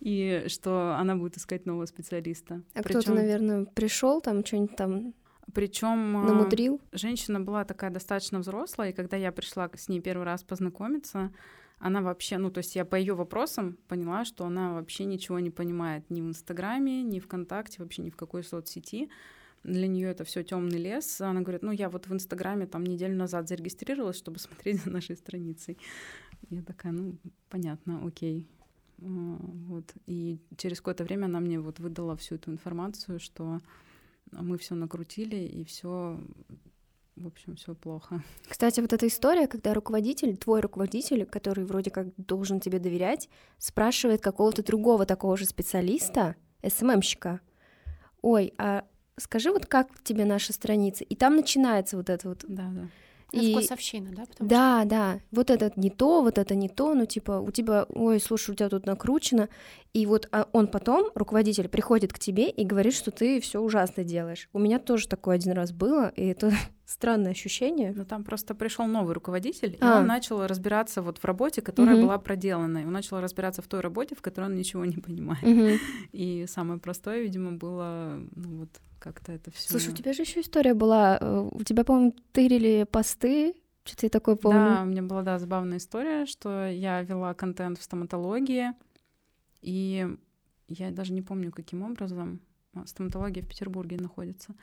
И что она будет искать нового специалиста. А Причем... кто-то, наверное, пришел там что-нибудь там причем а, намудрил. Женщина была такая достаточно взрослая, и когда я пришла с ней первый раз познакомиться, она вообще, ну, то есть я по ее вопросам поняла, что она вообще ничего не понимает ни в Инстаграме, ни ВКонтакте, вообще ни в какой соцсети. Для нее это все темный лес. Она говорит, ну, я вот в Инстаграме там неделю назад зарегистрировалась, чтобы смотреть за нашей страницей. Я такая, ну, понятно, окей. Вот. И через какое-то время она мне вот выдала всю эту информацию, что мы все накрутили, и все в общем, все плохо. Кстати, вот эта история, когда руководитель, твой руководитель, который вроде как должен тебе доверять, спрашивает какого-то другого такого же специалиста, СММщика, ой, а скажи вот как тебе наша страница? И там начинается вот это вот... Да, да. И... Вкусовщина, да? Потому да, что... да. Вот это не то, вот это не то, ну типа у тебя, ой, слушай, у тебя тут накручено, и вот а он потом, руководитель, приходит к тебе и говорит, что ты все ужасно делаешь. У меня тоже такое один раз было, и это странное ощущение. Но там просто пришел новый руководитель, а. и он начал разбираться вот в работе, которая угу. была проделана. И он начал разбираться в той работе, в которой он ничего не понимает. Угу. И самое простое, видимо, было ну, вот как-то это все. Слушай, у тебя же еще история была. Э, у тебя, по-моему, тырили посты. Что-то я такое помню. Да, у меня была, да, забавная история, что я вела контент в стоматологии, и я даже не помню, каким образом. А, стоматология в Петербурге находится.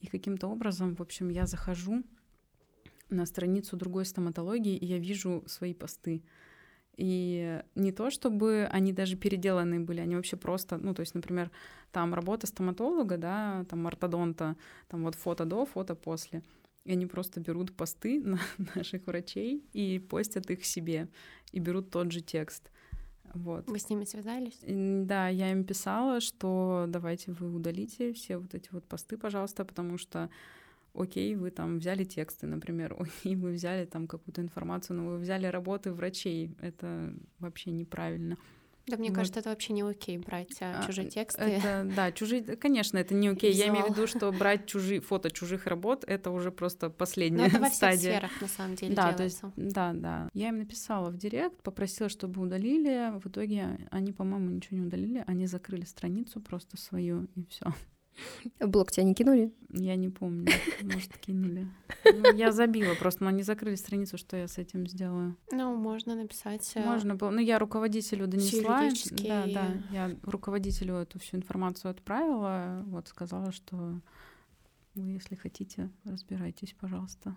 И каким-то образом, в общем, я захожу на страницу другой стоматологии, и я вижу свои посты. И не то, чтобы они даже переделанные были, они вообще просто, ну, то есть, например, там работа стоматолога, да, там ортодонта, там вот фото до, фото после. И они просто берут посты на наших врачей и постят их себе, и берут тот же текст. Вот. Вы с ними связались? Да, я им писала, что давайте вы удалите все вот эти вот посты, пожалуйста, потому что окей, вы там взяли тексты, например, окей, вы взяли там какую-то информацию, но вы взяли работы врачей, это вообще неправильно. Да, мне вот. кажется, это вообще не окей брать а, а, чужие тексты. Это, да, чужие, конечно, это не окей. Я имею в виду, что брать чужие фото чужих работ это уже просто последняя Но это во стадия. всех сферах на самом деле. Да, делается. то есть, да, да. Я им написала в директ, попросила, чтобы удалили. В итоге они, по-моему, ничего не удалили, они закрыли страницу просто свою и все. Блок тебя не кинули? Я не помню. Может, кинули. Ну, я забила просто, но они закрыли страницу, что я с этим сделаю. Ну, можно написать. Э, можно было. Ну, я руководителю донесла. Да, да. Я руководителю эту всю информацию отправила. Вот сказала, что вы, если хотите, разбирайтесь, пожалуйста.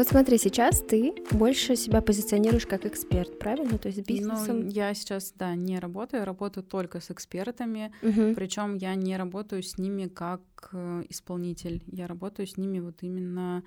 Вот смотри, сейчас ты больше себя позиционируешь как эксперт, правильно? То есть ну, бизнесом. Ну, я сейчас, да, не работаю, работаю только с экспертами, угу. причем я не работаю с ними как э, исполнитель, я работаю с ними вот именно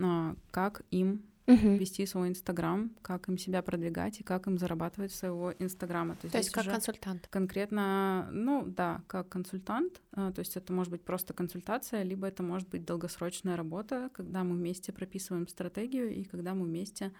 а, как им угу. вести свой Инстаграм, как им себя продвигать и как им зарабатывать своего Инстаграма. То есть, то есть как консультант? Конкретно, ну да, как консультант. А, то есть это может быть просто консультация, либо это может быть долгосрочная работа, когда мы вместе прописываем стратегию и когда мы вместе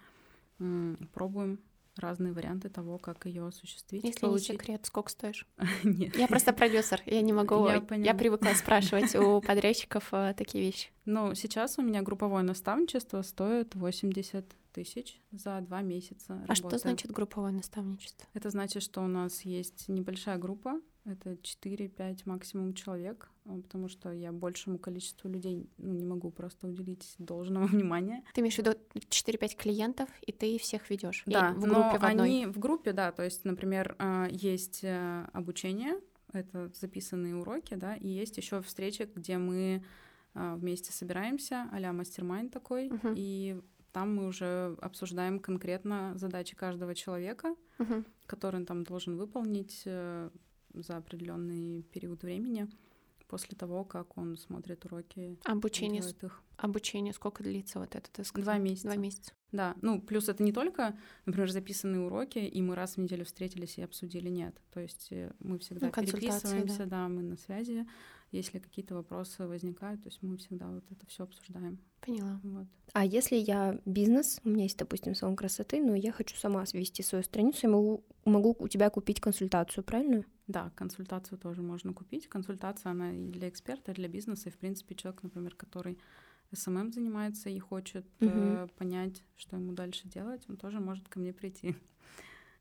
пробуем разные варианты того, как ее осуществить. Если получить. не секрет, сколько стоишь? Нет. Я просто продюсер, я не могу. Я, я привыкла спрашивать у подрядчиков э, такие вещи. Ну, сейчас у меня групповое наставничество стоит 80 тысяч за два месяца. А что значит групповое наставничество? Это значит, что у нас есть небольшая группа, это 4-5 максимум человек, а, потому что я большему количеству людей ну, не могу просто уделить должного внимания. Ты имеешь в виду 4-5 клиентов, и ты всех ведешь? Да, в группе но в одной? они в группе, да, то есть, например, а, есть э, обучение, это записанные уроки, да, и есть еще встречи, где мы вместе собираемся, а-ля мастер такой, uh-huh. и там мы уже обсуждаем конкретно задачи каждого человека, uh-huh. который он там должен выполнить э, за определенный период времени после того, как он смотрит уроки. Обучение, их. обучение сколько длится вот этот Два месяца. Два месяца. Да, ну плюс это не только, например, записанные уроки, и мы раз в неделю встретились и обсудили, нет. То есть э, мы всегда ну, переписываемся, да. да, мы на связи. Если какие-то вопросы возникают, то есть мы всегда вот это все обсуждаем. Поняла. Вот. А если я бизнес, у меня есть, допустим, салон красоты, но я хочу сама свести свою страницу, я могу, могу у тебя купить консультацию, правильно? Да, консультацию тоже можно купить. Консультация, она и для эксперта, и для бизнеса, и, в принципе, человек, например, который SMM занимается и хочет угу. э, понять, что ему дальше делать, он тоже может ко мне прийти.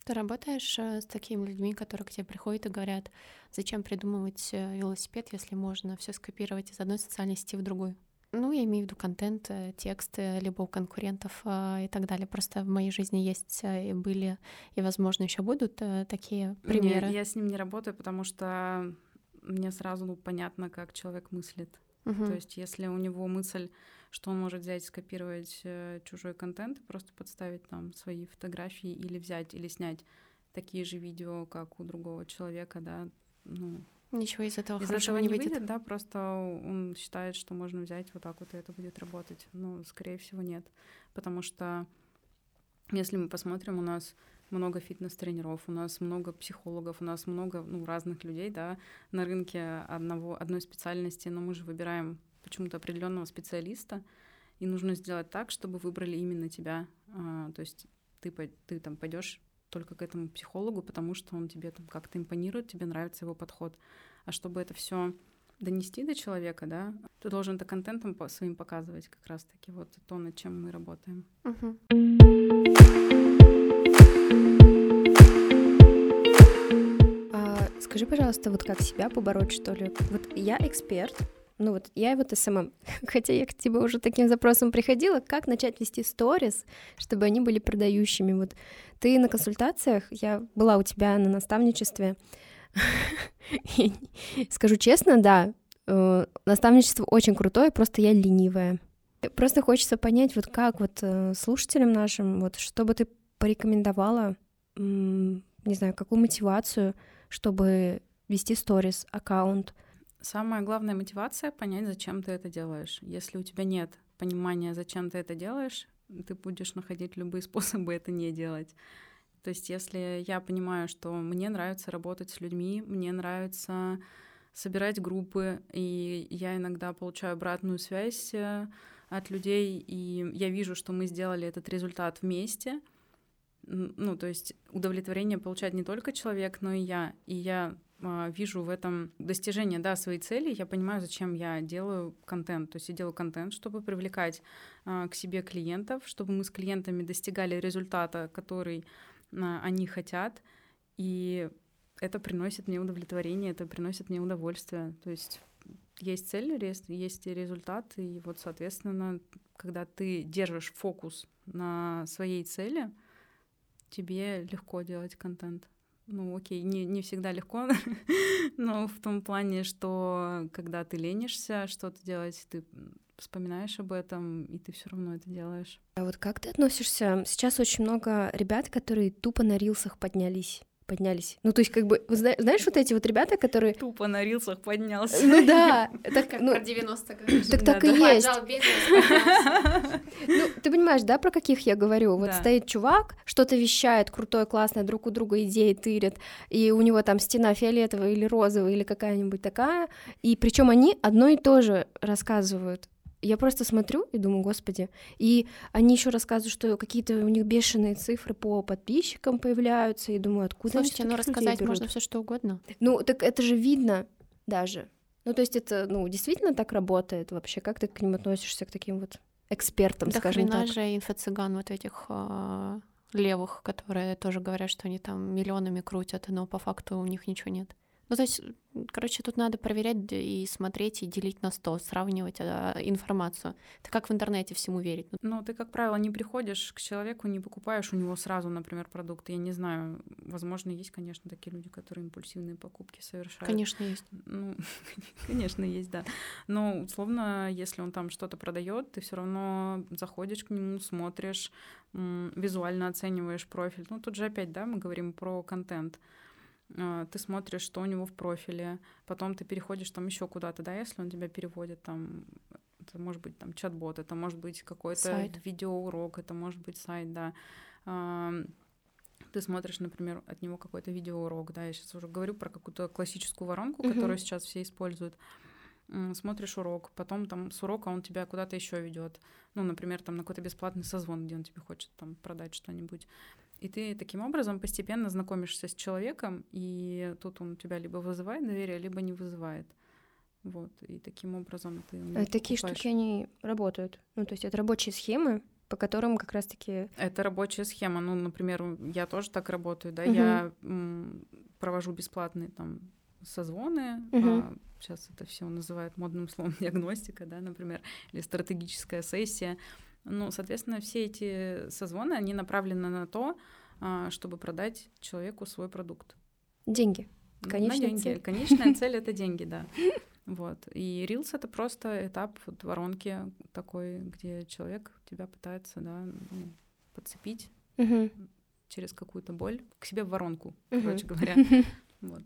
Ты работаешь э, с такими людьми, которые к тебе приходят и говорят, зачем придумывать э, велосипед, если можно все скопировать из одной социальной сети в другую? Ну, я имею в виду контент, э, тексты, либо у конкурентов и так далее. Просто в моей жизни есть и были, и, возможно, еще будут такие примеры. Нет, я с ним не работаю, потому что мне сразу ну, понятно, как человек мыслит. Угу. То есть, если у него мысль, что он может взять, скопировать э, чужой контент и просто подставить там свои фотографии или взять или снять такие же видео, как у другого человека, да, ну Ничего из этого из хорошего этого не выйдет. выйдет, да, просто он считает, что можно взять вот так вот, и это будет работать. Но, скорее всего, нет. Потому что, если мы посмотрим, у нас много фитнес-тренеров, у нас много психологов, у нас много ну, разных людей да, на рынке одного, одной специальности, но мы же выбираем почему-то определенного специалиста, и нужно сделать так, чтобы выбрали именно тебя. А, то есть ты, ты там пойдешь только к этому психологу, потому что он тебе там как-то импонирует, тебе нравится его подход. А чтобы это все донести до человека, да, ты должен это контентом по своим показывать как раз-таки вот то, над чем мы работаем. Uh-huh. Скажи, пожалуйста, вот как себя побороть, что ли? Вот я эксперт, ну вот я вот SMM, хотя я к тебе уже таким запросом приходила, как начать вести сторис, чтобы они были продающими. Вот ты на консультациях, я была у тебя на наставничестве, скажу честно, да, э, наставничество очень крутое, просто я ленивая. Просто хочется понять, вот как вот э, слушателям нашим, вот что бы ты порекомендовала, не знаю, какую мотивацию чтобы вести сторис, аккаунт. Самая главная мотивация — понять, зачем ты это делаешь. Если у тебя нет понимания, зачем ты это делаешь, ты будешь находить любые способы это не делать. То есть если я понимаю, что мне нравится работать с людьми, мне нравится собирать группы, и я иногда получаю обратную связь э, от людей, и я вижу, что мы сделали этот результат вместе — ну, то есть удовлетворение получает не только человек, но и я. И я вижу в этом достижение, да, своей цели, я понимаю, зачем я делаю контент. То есть я делаю контент, чтобы привлекать э, к себе клиентов, чтобы мы с клиентами достигали результата, который э, они хотят, и это приносит мне удовлетворение, это приносит мне удовольствие. То есть есть цель, есть результат, и вот, соответственно, когда ты держишь фокус на своей цели, тебе легко делать контент. Ну, окей, не, не всегда легко, но в том плане, что когда ты ленишься что-то делать, ты вспоминаешь об этом, и ты все равно это делаешь. А вот как ты относишься? Сейчас очень много ребят, которые тупо на рилсах поднялись поднялись. Ну, то есть, как бы, знаешь, вот эти вот ребята, которые... Тупо на рилсах поднялся. Ну да. Так, как ну, про 90 говоришь. Так так и есть. Ну, ты понимаешь, да, про каких я говорю? Вот стоит чувак, что-то вещает крутое, классное, друг у друга идеи тырит, и у него там стена фиолетовая или розовая или какая-нибудь такая, и причем они одно и то же рассказывают я просто смотрю и думаю, господи. И они еще рассказывают, что какие-то у них бешеные цифры по подписчикам появляются, и думаю, откуда Слушайте, ну рассказать можно все что угодно. Ну, так это же видно даже. Ну, то есть это, ну, действительно так работает вообще? Как ты к ним относишься, к таким вот экспертам, да скажем так? же инфо-цыган вот этих э, левых, которые тоже говорят, что они там миллионами крутят, но по факту у них ничего нет. Ну, то есть, короче, тут надо проверять и смотреть, и делить на сто, сравнивать а, информацию. Это как в интернете всему верить. Ну, ты, как правило, не приходишь к человеку, не покупаешь у него сразу, например, продукт. Я не знаю, возможно, есть, конечно, такие люди, которые импульсивные покупки совершают. Конечно, есть. Ну, конечно, есть, да. Но, условно, если он там что-то продает, ты все равно заходишь к нему, смотришь, визуально оцениваешь профиль. Ну, тут же опять, да, мы говорим про контент. А, ты смотришь, что у него в профиле, потом ты переходишь там еще куда-то, да, если он тебя переводит там Это может быть там чат-бот, это может быть какой-то видеоурок, это может быть сайт, да. Ты смотришь, например, от него какой-то видеоурок, да, я сейчас уже говорю про какую-то классическую воронку, mm-hmm. которую сейчас все используют смотришь урок, потом там с урока он тебя куда-то еще ведет. Ну, например, там на какой-то бесплатный созвон, где он тебе хочет там продать что-нибудь. И ты таким образом постепенно знакомишься с человеком, и тут он тебя либо вызывает доверие, либо не вызывает. Вот, и таким образом ты... А такие покупаешь. штуки, они работают. Ну, то есть это рабочие схемы, по которым как раз-таки... Это рабочая схема. Ну, например, я тоже так работаю, да, угу. я м, провожу бесплатные там созвоны, угу. а, сейчас это все называют модным словом диагностика, да, например, или стратегическая сессия. Ну, соответственно, все эти созвоны, они направлены на то, а, чтобы продать человеку свой продукт. Деньги. Конечная на деньги. цель. Конечная цель — это деньги, да. Вот. И Reels — это просто этап воронки такой, где человек тебя пытается, да, ну, подцепить через какую-то боль к себе в воронку, короче говоря. Вот.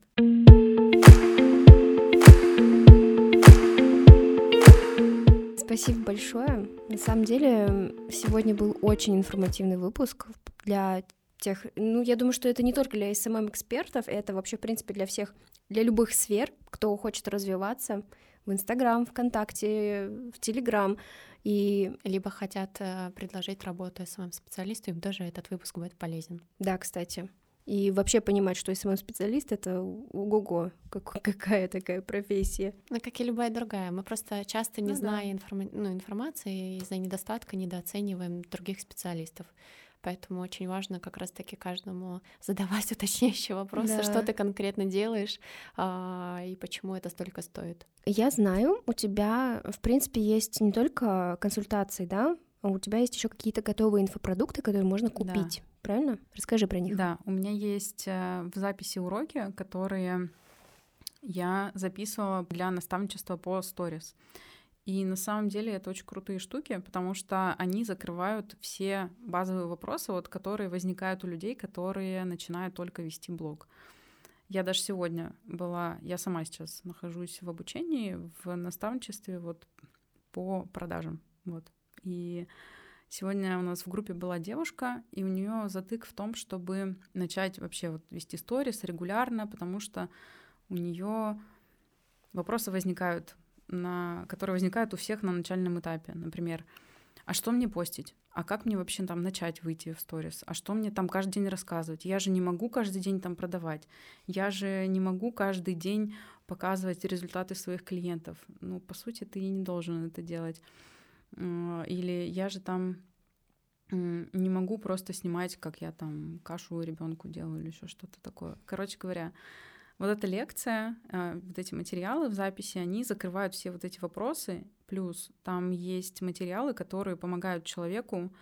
Спасибо большое. На самом деле, сегодня был очень информативный выпуск для тех, ну, я думаю, что это не только для SMM-экспертов, это вообще, в принципе, для всех, для любых сфер, кто хочет развиваться в Инстаграм, ВКонтакте, в Телеграм, и... Либо хотят э, предложить работу SMM-специалисту, им тоже этот выпуск будет полезен. Да, кстати. И вообще понимать, что SMM-специалист — это ого-го, как, какая такая профессия. Ну, как и любая другая. Мы просто часто, не ну, зная да. информа- ну, информации, из-за недостатка недооцениваем других специалистов. Поэтому очень важно как раз-таки каждому задавать уточняющие вопросы, да. что ты конкретно делаешь а, и почему это столько стоит. Я знаю, у тебя, в принципе, есть не только консультации, да, а у тебя есть еще какие-то готовые инфопродукты, которые можно купить. Да правильно? Расскажи про них. Да, у меня есть э, в записи уроки, которые я записывала для наставничества по сторис. И на самом деле это очень крутые штуки, потому что они закрывают все базовые вопросы, вот, которые возникают у людей, которые начинают только вести блог. Я даже сегодня была, я сама сейчас нахожусь в обучении, в наставничестве вот по продажам. Вот. И Сегодня у нас в группе была девушка, и у нее затык в том, чтобы начать вообще вот вести сторис регулярно, потому что у нее вопросы возникают, на, которые возникают у всех на начальном этапе. Например, а что мне постить? А как мне вообще там начать выйти в сторис? А что мне там каждый день рассказывать? Я же не могу каждый день там продавать. Я же не могу каждый день показывать результаты своих клиентов. Ну, по сути, ты не должен это делать. Или я же там не могу просто снимать, как я там кашу ребенку делаю или еще что-то такое. Короче говоря, вот эта лекция, а, вот эти материалы в записи, они закрывают все вот эти вопросы. Плюс там есть материалы, которые помогают человеку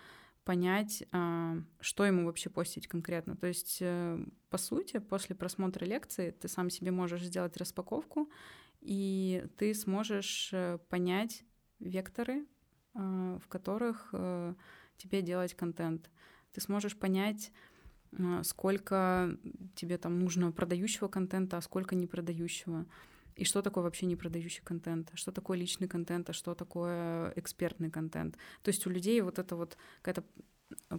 понять, а, что ему вообще постить конкретно. То есть, э, по сути, после просмотра лекции ты сам себе можешь сделать распаковку, и ты сможешь э, понять векторы, в которых э, тебе делать контент. Ты сможешь понять, а, сколько тебе там нужно продающего контента, а сколько непродающего. И что такое вообще непродающий контент, что такое личный контент, а что такое экспертный контент. То есть у людей вот это вот какая-то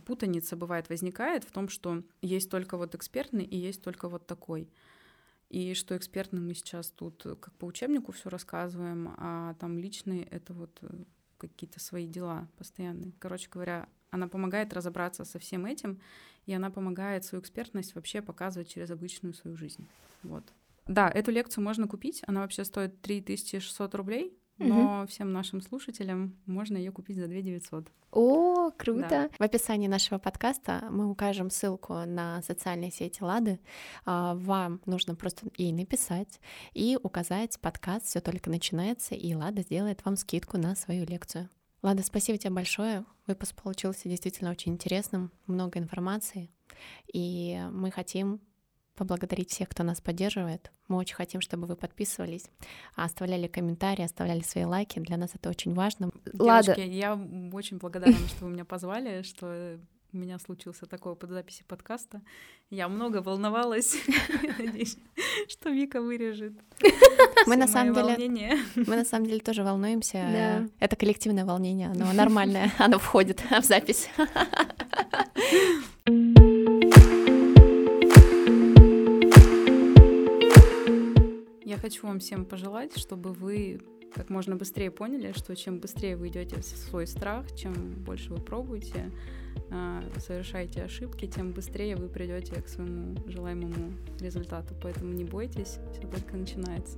путаница бывает возникает в том, что есть только вот экспертный и есть только вот такой. И что экспертный мы сейчас тут как по учебнику все рассказываем, а там личный — это вот э, какие-то свои дела постоянные. Короче говоря, она помогает разобраться со всем этим, и она помогает свою экспертность вообще показывать через обычную свою жизнь. Вот. Да, эту лекцию можно купить. Она вообще стоит 3600 рублей, но угу. всем нашим слушателям можно ее купить за 2 900. О, круто! Да. В описании нашего подкаста мы укажем ссылку на социальные сети Лады. А, вам нужно просто ей написать и указать подкаст «Все только начинается», и Лада сделает вам скидку на свою лекцию. Лада, спасибо тебе большое. Выпуск получился действительно очень интересным, много информации. И мы хотим поблагодарить всех, кто нас поддерживает. Мы очень хотим, чтобы вы подписывались, оставляли комментарии, оставляли свои лайки. Для нас это очень важно. Девочки, Лада. я очень благодарна, что вы меня позвали, что у меня случился такой опыт записи подкаста. Я много волновалась. Надеюсь, что Вика вырежет. Мы на самом деле, мы на самом деле тоже волнуемся. Это коллективное волнение, оно нормальное, оно входит в запись. хочу вам всем пожелать, чтобы вы как можно быстрее поняли, что чем быстрее вы идете в свой страх, чем больше вы пробуете, а, совершаете ошибки, тем быстрее вы придете к своему желаемому результату. Поэтому не бойтесь, все только начинается.